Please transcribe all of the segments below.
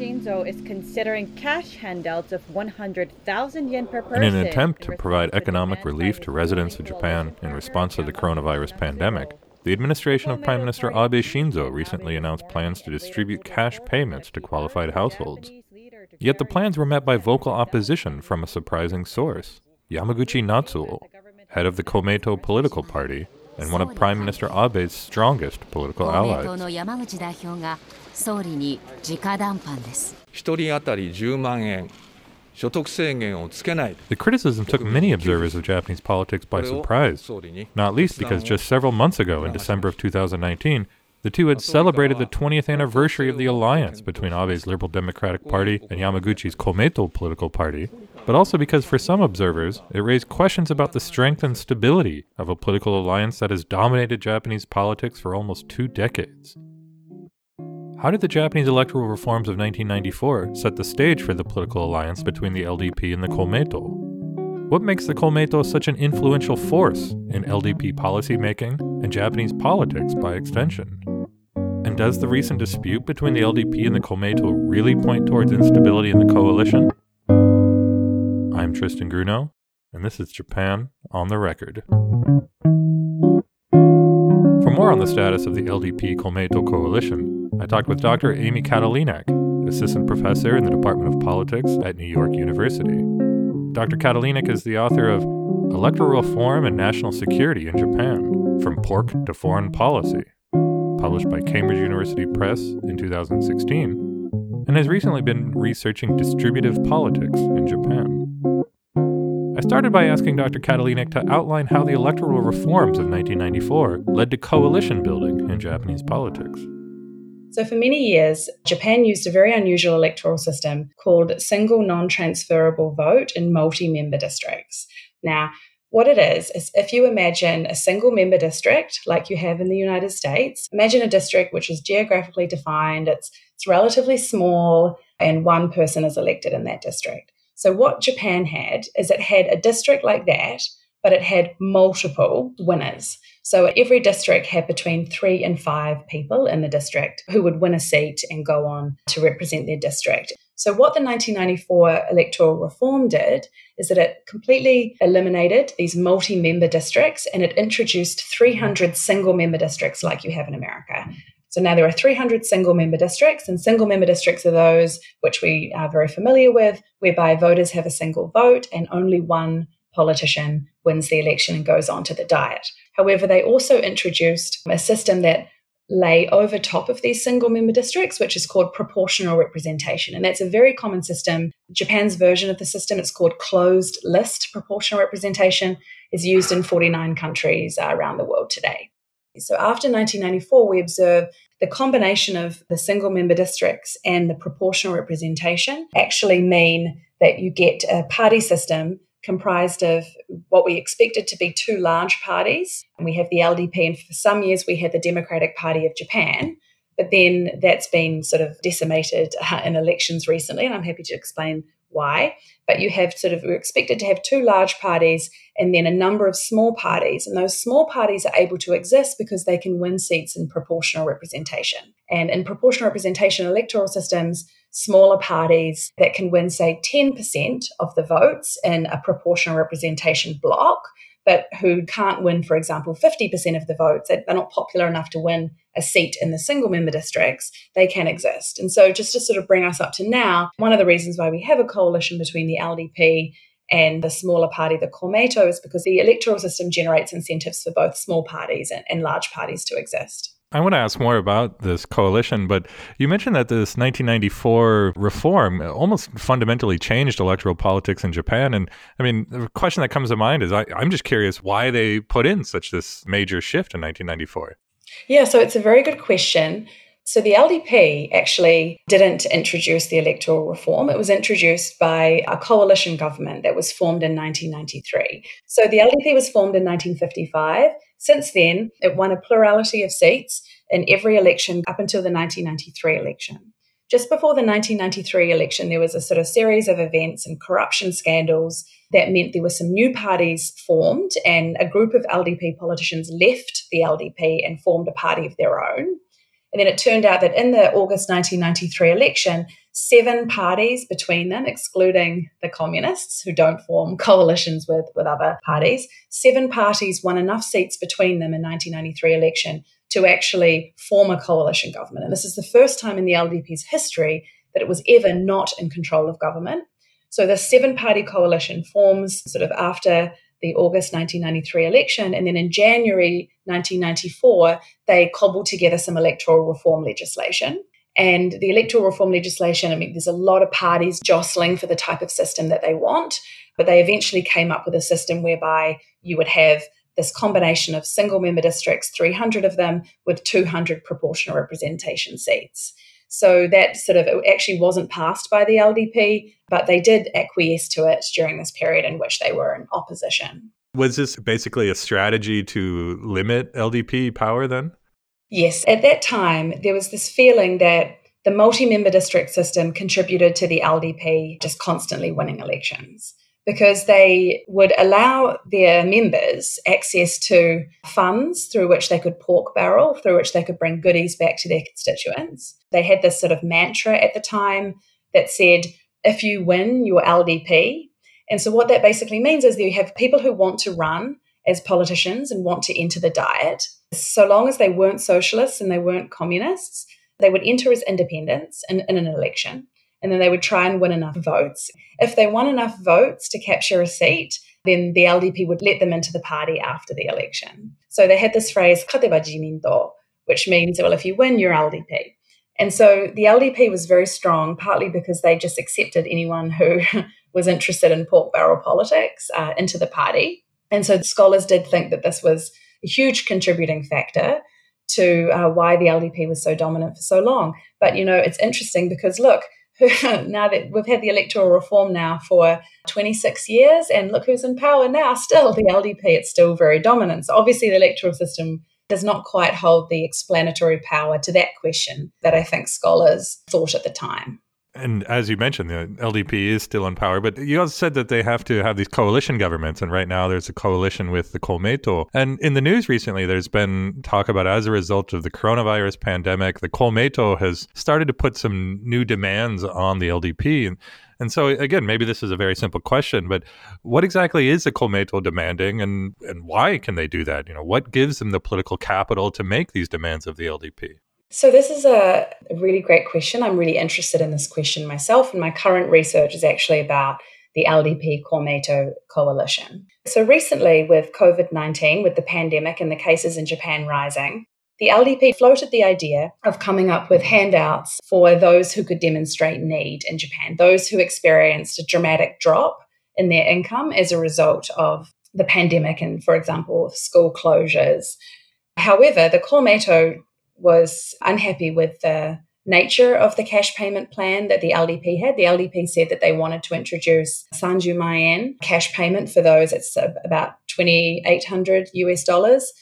Shinzo is considering cash handouts of 100,000 yen per person. In an attempt to provide economic relief to residents of Japan in response to the coronavirus pandemic, the administration of Prime Minister Abe Shinzo recently announced plans to distribute cash payments to qualified households. Yet the plans were met by vocal opposition from a surprising source Yamaguchi Natsuo, head of the Komeito political party and one of Prime Minister Abe's strongest political allies. 一人当たり10万円 the criticism took many observers of Japanese politics by surprise, not least because just several months ago, in December of 2019, the two had celebrated the 20th anniversary of the alliance between Abe's Liberal Democratic Party and Yamaguchi's Komeito political party, but also because for some observers, it raised questions about the strength and stability of a political alliance that has dominated Japanese politics for almost two decades. How did the Japanese electoral reforms of 1994 set the stage for the political alliance between the LDP and the Komeito? What makes the Komeito such an influential force in LDP policymaking and Japanese politics by extension? And does the recent dispute between the LDP and the Komeito really point towards instability in the coalition? I'm Tristan Grunow, and this is Japan on the Record. For more on the status of the LDP Komeito coalition, I talked with Dr. Amy Catalinac, assistant professor in the Department of Politics at New York University. Dr. Catalinac is the author of Electoral Reform and National Security in Japan From Pork to Foreign Policy, published by Cambridge University Press in 2016, and has recently been researching distributive politics in Japan. I started by asking Dr. Catalinac to outline how the electoral reforms of 1994 led to coalition building in Japanese politics. So, for many years, Japan used a very unusual electoral system called single non transferable vote in multi member districts. Now, what it is, is if you imagine a single member district like you have in the United States, imagine a district which is geographically defined, it's, it's relatively small, and one person is elected in that district. So, what Japan had is it had a district like that, but it had multiple winners. So every district had between three and five people in the district who would win a seat and go on to represent their district. So, what the 1994 electoral reform did is that it completely eliminated these multi member districts and it introduced 300 single member districts like you have in America. So now there are 300 single member districts, and single member districts are those which we are very familiar with, whereby voters have a single vote and only one politician wins the election and goes on to the diet. However, they also introduced a system that lay over top of these single member districts, which is called proportional representation. And that's a very common system. Japan's version of the system, it's called closed list proportional representation, is used in 49 countries uh, around the world today. So after 1994, we observe the combination of the single member districts and the proportional representation actually mean that you get a party system comprised of what we expected to be two large parties. And we have the LDP, and for some years we had the Democratic Party of Japan. But then that's been sort of decimated uh, in elections recently, and I'm happy to explain why. But you have sort of, expected to have two large parties and then a number of small parties. And those small parties are able to exist because they can win seats in proportional representation. And in proportional representation electoral systems, smaller parties that can win, say, 10% of the votes in a proportional representation block, but who can't win, for example, 50% of the votes, they're not popular enough to win a seat in the single member districts, they can exist. And so, just to sort of bring us up to now, one of the reasons why we have a coalition between the LDP and the smaller party, the Komeito, is because the electoral system generates incentives for both small parties and, and large parties to exist. I want to ask more about this coalition, but you mentioned that this 1994 reform almost fundamentally changed electoral politics in Japan. And I mean, the question that comes to mind is I, am just curious why they put in such this major shift in 1994. Yeah, so it's a very good question. So the LDP actually didn't introduce the electoral reform. It was introduced by a coalition government that was formed in 1993. So the LDP was formed in 1955. Since then, it won a plurality of seats in every election up until the 1993 election. Just before the 1993 election, there was a sort of series of events and corruption scandals that meant there were some new parties formed, and a group of LDP politicians left the LDP and formed a party of their own. And then it turned out that in the August 1993 election, seven parties between them, excluding the communists who don't form coalitions with, with other parties, seven parties won enough seats between them in 1993 election to actually form a coalition government. And this is the first time in the LDP's history that it was ever not in control of government. So the seven party coalition forms sort of after the August 1993 election. And then in January 1994, they cobbled together some electoral reform legislation. And the electoral reform legislation, I mean, there's a lot of parties jostling for the type of system that they want, but they eventually came up with a system whereby you would have this combination of single member districts, 300 of them, with 200 proportional representation seats. So that sort of actually wasn't passed by the LDP, but they did acquiesce to it during this period in which they were in opposition. Was this basically a strategy to limit LDP power then? Yes. At that time, there was this feeling that the multi member district system contributed to the LDP just constantly winning elections because they would allow their members access to funds through which they could pork barrel, through which they could bring goodies back to their constituents. They had this sort of mantra at the time that said, if you win, you're LDP. And so, what that basically means is that you have people who want to run as politicians and want to enter the diet. So long as they weren't socialists and they weren't communists, they would enter as independents in, in an election and then they would try and win enough votes. If they won enough votes to capture a seat, then the LDP would let them into the party after the election. So they had this phrase, Kateba Jiminto, which means, well, if you win, you're LDP. And so the LDP was very strong, partly because they just accepted anyone who was interested in pork barrel politics uh, into the party. And so scholars did think that this was a huge contributing factor to uh, why the LDP was so dominant for so long. But, you know, it's interesting because, look, now that we've had the electoral reform now for 26 years, and look who's in power now, still the LDP, it's still very dominant. So obviously, the electoral system does not quite hold the explanatory power to that question that I think scholars thought at the time. And as you mentioned, the LDP is still in power, but you also said that they have to have these coalition governments. And right now there's a coalition with the Komeito. And in the news recently, there's been talk about as a result of the coronavirus pandemic, the Komeito has started to put some new demands on the LDP. And, and so, again, maybe this is a very simple question, but what exactly is the Komeito demanding and, and why can they do that? You know, what gives them the political capital to make these demands of the LDP? So, this is a really great question. I'm really interested in this question myself, and my current research is actually about the LDP Komeito coalition. So, recently with COVID 19, with the pandemic and the cases in Japan rising, the LDP floated the idea of coming up with handouts for those who could demonstrate need in Japan, those who experienced a dramatic drop in their income as a result of the pandemic and, for example, school closures. However, the Komeito was unhappy with the nature of the cash payment plan that the LDP had. The LDP said that they wanted to introduce Sanju Maien cash payment for those. It's about 2,800 US dollars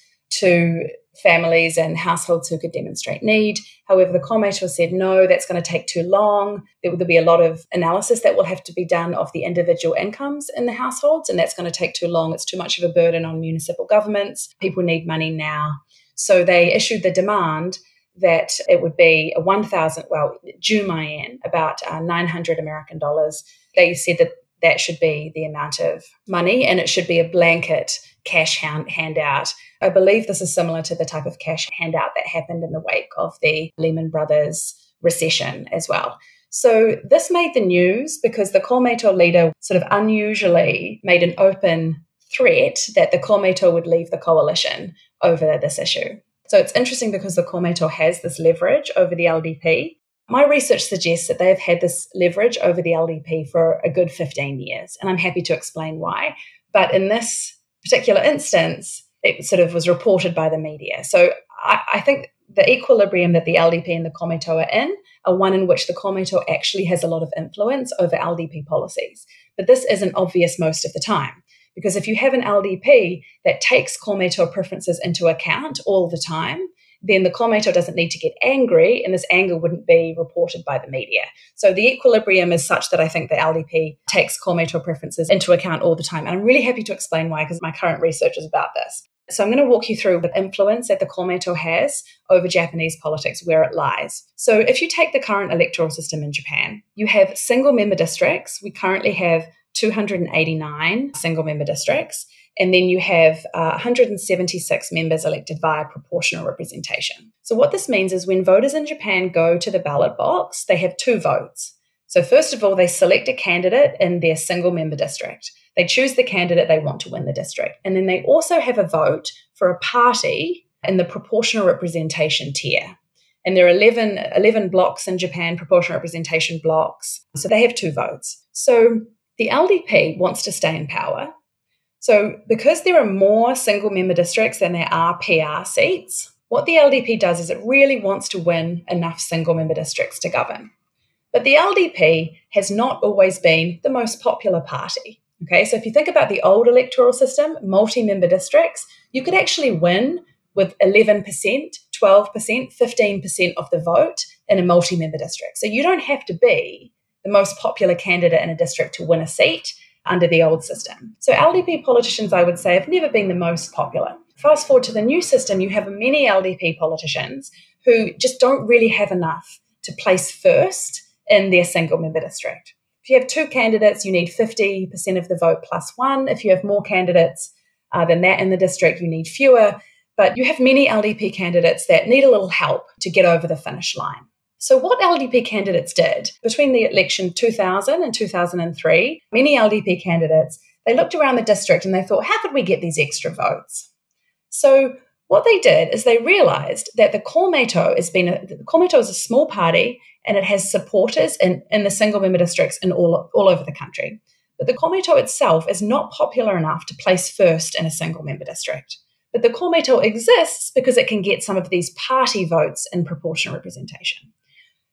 to families and households who could demonstrate need. However, the Komeito said, no, that's going to take too long. There will be a lot of analysis that will have to be done of the individual incomes in the households, and that's going to take too long. It's too much of a burden on municipal governments. People need money now. So they issued the demand that it would be a 1,000, well, Jumayen, about uh, 900 American dollars. They said that that should be the amount of money and it should be a blanket cash hand, handout. I believe this is similar to the type of cash handout that happened in the wake of the Lehman Brothers recession as well. So this made the news because the Komeito leader sort of unusually made an open threat that the Komeito would leave the coalition over this issue. So it's interesting because the Komeito has this leverage over the LDP. My research suggests that they have had this leverage over the LDP for a good 15 years, and I'm happy to explain why. But in this particular instance, it sort of was reported by the media. So I, I think the equilibrium that the LDP and the Komeito are in are one in which the Komeito actually has a lot of influence over LDP policies. But this isn't obvious most of the time. Because if you have an LDP that takes Komeito preferences into account all the time, then the Komeito doesn't need to get angry, and this anger wouldn't be reported by the media. So the equilibrium is such that I think the LDP takes Komeito preferences into account all the time. And I'm really happy to explain why, because my current research is about this. So I'm going to walk you through the influence that the Komeito has over Japanese politics, where it lies. So if you take the current electoral system in Japan, you have single member districts. We currently have 289 single member districts. And then you have uh, 176 members elected via proportional representation. So, what this means is when voters in Japan go to the ballot box, they have two votes. So, first of all, they select a candidate in their single member district. They choose the candidate they want to win the district. And then they also have a vote for a party in the proportional representation tier. And there are 11, 11 blocks in Japan, proportional representation blocks. So they have two votes. So the LDP wants to stay in power. So, because there are more single member districts than there are PR seats, what the LDP does is it really wants to win enough single member districts to govern. But the LDP has not always been the most popular party. Okay, so if you think about the old electoral system, multi member districts, you could actually win with 11%, 12%, 15% of the vote in a multi member district. So you don't have to be the most popular candidate in a district to win a seat under the old system. So LDP politicians, I would say, have never been the most popular. Fast forward to the new system, you have many LDP politicians who just don't really have enough to place first in their single member district. If you have two candidates, you need 50% of the vote plus one. If you have more candidates uh, than that in the district, you need fewer. But you have many LDP candidates that need a little help to get over the finish line. So, what LDP candidates did between the election 2000 and 2003, many LDP candidates, they looked around the district and they thought, how could we get these extra votes? So, what they did is they realized that the Komeito has been a, the Komeito is a small party and it has supporters in, in the single member districts in all, all over the country. But the Komeito itself is not popular enough to place first in a single member district. But the Komeito exists because it can get some of these party votes in proportional representation.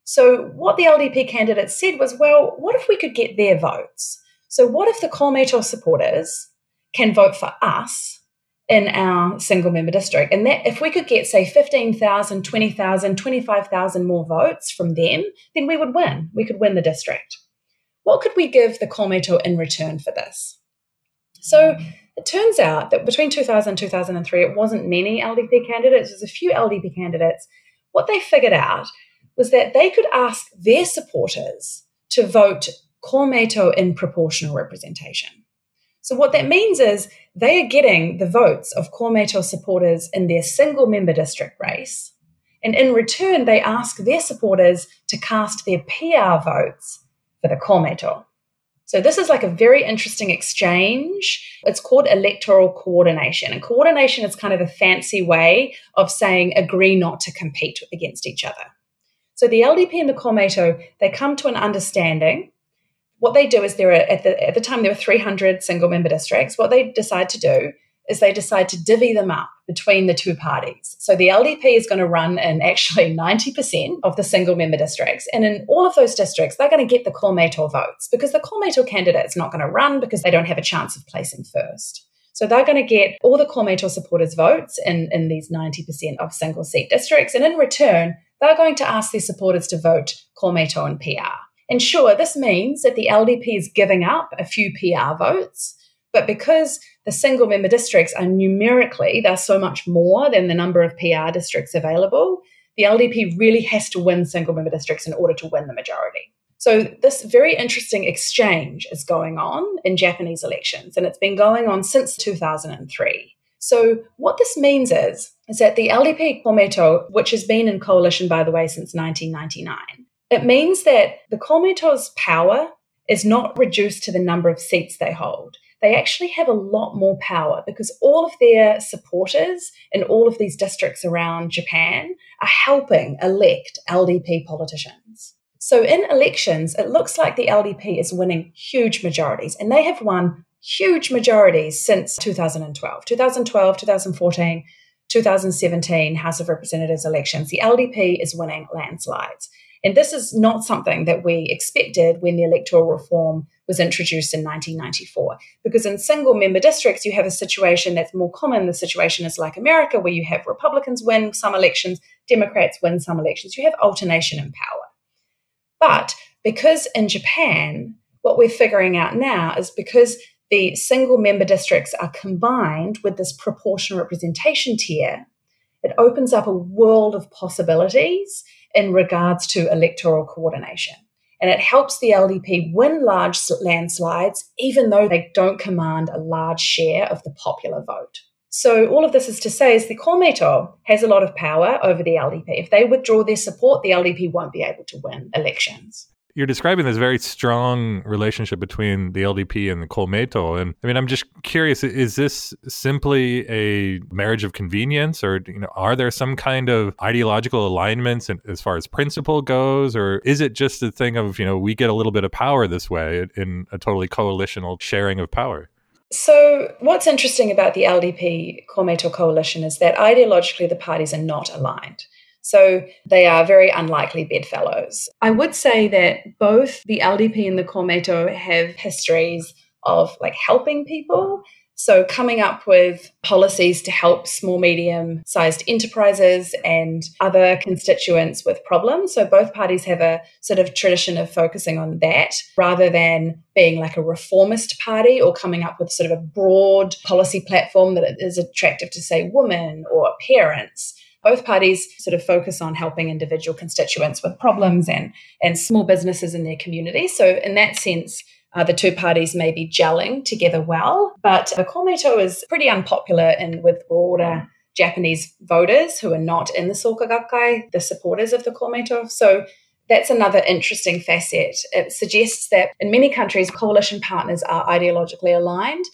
So, what the LDP candidates said was, well, what if we could get their votes? So, what if the Komeito supporters can vote for us in our single member district? And that if we could get, say, 15,000, 20,000, 25,000 more votes from them, then we would win. We could win the district. What could we give the Komeito in return for this? So, it turns out that between 2000 and 2003, it wasn't many LDP candidates, was a few LDP candidates. What they figured out was that they could ask their supporters to vote Komeito in proportional representation. So, what that means is they are getting the votes of Komeito supporters in their single member district race. And in return, they ask their supporters to cast their PR votes for the Komeito. So, this is like a very interesting exchange. It's called electoral coordination. And coordination is kind of a fancy way of saying agree not to compete against each other. So the LDP and the Komeito, they come to an understanding. What they do is there are at the at the time there were 300 single member districts. What they decide to do is they decide to divvy them up between the two parties. So the LDP is going to run in actually 90% of the single member districts. And in all of those districts, they're going to get the Komeito votes because the Komeito candidate is not going to run because they don't have a chance of placing first. So they're going to get all the Komeito supporters' votes in, in these 90% of single seat districts. And in return, they're going to ask their supporters to vote Komeito and PR. And sure, this means that the LDP is giving up a few PR votes, but because the single member districts are numerically, they're so much more than the number of PR districts available, the LDP really has to win single member districts in order to win the majority. So, this very interesting exchange is going on in Japanese elections, and it's been going on since 2003. So, what this means is, is that the LDP Komeito, which has been in coalition, by the way, since 1999, it means that the Komeito's power is not reduced to the number of seats they hold. They actually have a lot more power because all of their supporters in all of these districts around Japan are helping elect LDP politicians. So in elections, it looks like the LDP is winning huge majorities, and they have won huge majorities since 2012. 2012, 2014, 2017 House of Representatives elections, the LDP is winning landslides. And this is not something that we expected when the electoral reform was introduced in 1994. Because in single member districts, you have a situation that's more common. The situation is like America, where you have Republicans win some elections, Democrats win some elections. You have alternation in power. But because in Japan, what we're figuring out now is because the single member districts are combined with this proportional representation tier, it opens up a world of possibilities in regards to electoral coordination. And it helps the LDP win large landslides, even though they don't command a large share of the popular vote. So, all of this is to say is the Komeito has a lot of power over the LDP. If they withdraw their support, the LDP won't be able to win elections you're describing this very strong relationship between the LDP and the Komeito. And I mean, I'm just curious, is this simply a marriage of convenience or, you know, are there some kind of ideological alignments in, as far as principle goes? Or is it just a thing of, you know, we get a little bit of power this way in a totally coalitional sharing of power? So, what's interesting about the LDP Komeito coalition is that ideologically the parties are not aligned. So they are very unlikely bedfellows. I would say that both the LDP and the Komeito have histories of like helping people. So coming up with policies to help small, medium sized enterprises and other constituents with problems. So both parties have a sort of tradition of focusing on that rather than being like a reformist party or coming up with sort of a broad policy platform that is attractive to say women or parents both parties sort of focus on helping individual constituents with problems and, and small businesses in their community. So, in that sense, uh, the two parties may be gelling together well, but the Komeito is pretty unpopular in with broader Japanese voters who are not in the Soka the supporters of the Komeito. So that's another interesting facet. It suggests that in many countries, coalition partners are ideologically aligned,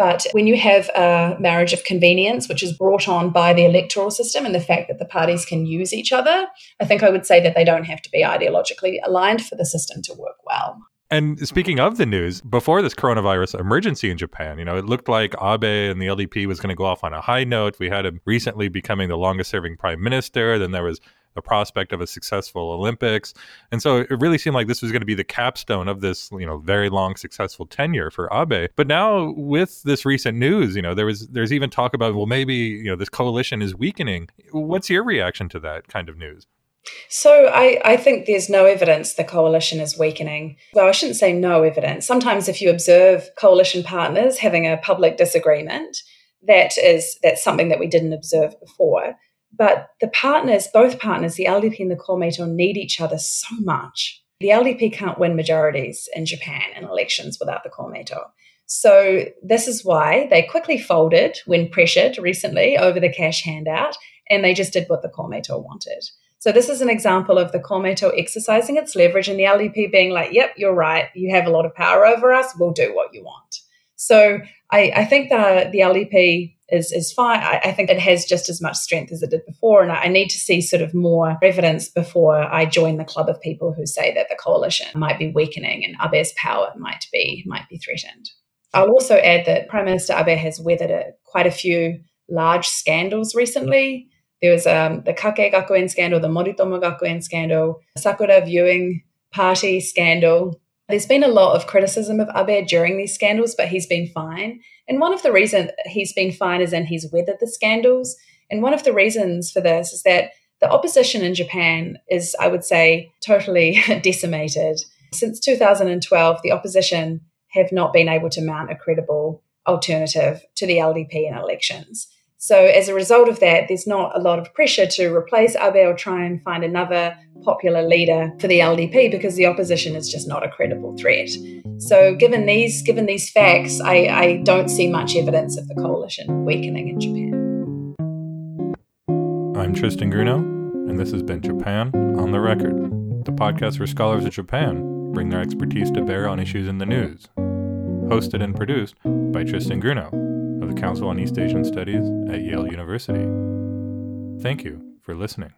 but when you have a marriage of convenience, which is brought on by the electoral system and the fact that the parties can use each other, I think I would say that they don't have to be ideologically aligned for the system to work well. And speaking of the news, before this coronavirus emergency in Japan, you know, it looked like Abe and the LDP was going to go off on a high note. We had him recently becoming the longest serving prime minister. Then there was the prospect of a successful Olympics. And so it really seemed like this was going to be the capstone of this, you know, very long successful tenure for Abe. But now with this recent news, you know, there was there's even talk about well maybe, you know, this coalition is weakening. What's your reaction to that kind of news? So I, I think there's no evidence the coalition is weakening. Well, I shouldn't say no evidence. Sometimes if you observe coalition partners having a public disagreement, that is that's something that we didn't observe before. But the partners, both partners, the LDP and the Komeito, need each other so much. The LDP can't win majorities in Japan in elections without the Komeito. So this is why they quickly folded when pressured recently over the cash handout, and they just did what the Komeito wanted. So this is an example of the Komeito exercising its leverage and the LDP being like, yep, you're right. You have a lot of power over us. We'll do what you want. So I, I think that the LDP is is fine. I, I, think it has just as much strength as it did before, and I, I need to see sort of more evidence before I join the club of people who say that the coalition might be weakening and Abe's power might be might be threatened. I'll also add that Prime Minister Abe has weathered a, quite a few large scandals recently. There was um, the Kake Gakuen scandal, the Moritomo Gakuen scandal, Sakura viewing party scandal, there's been a lot of criticism of Abe during these scandals, but he's been fine. And one of the reasons he's been fine is in he's weathered the scandals. And one of the reasons for this is that the opposition in Japan is, I would say, totally decimated. Since 2012, the opposition have not been able to mount a credible alternative to the LDP in elections. So, as a result of that, there's not a lot of pressure to replace Abe or try and find another popular leader for the LDP because the opposition is just not a credible threat. So, given these given these facts, I, I don't see much evidence of the coalition weakening in Japan. I'm Tristan Grunow, and this has been Japan on the Record, the podcast where scholars of Japan bring their expertise to bear on issues in the news. Hosted and produced by Tristan Grunow the Council on East Asian Studies at Yale University. Thank you for listening.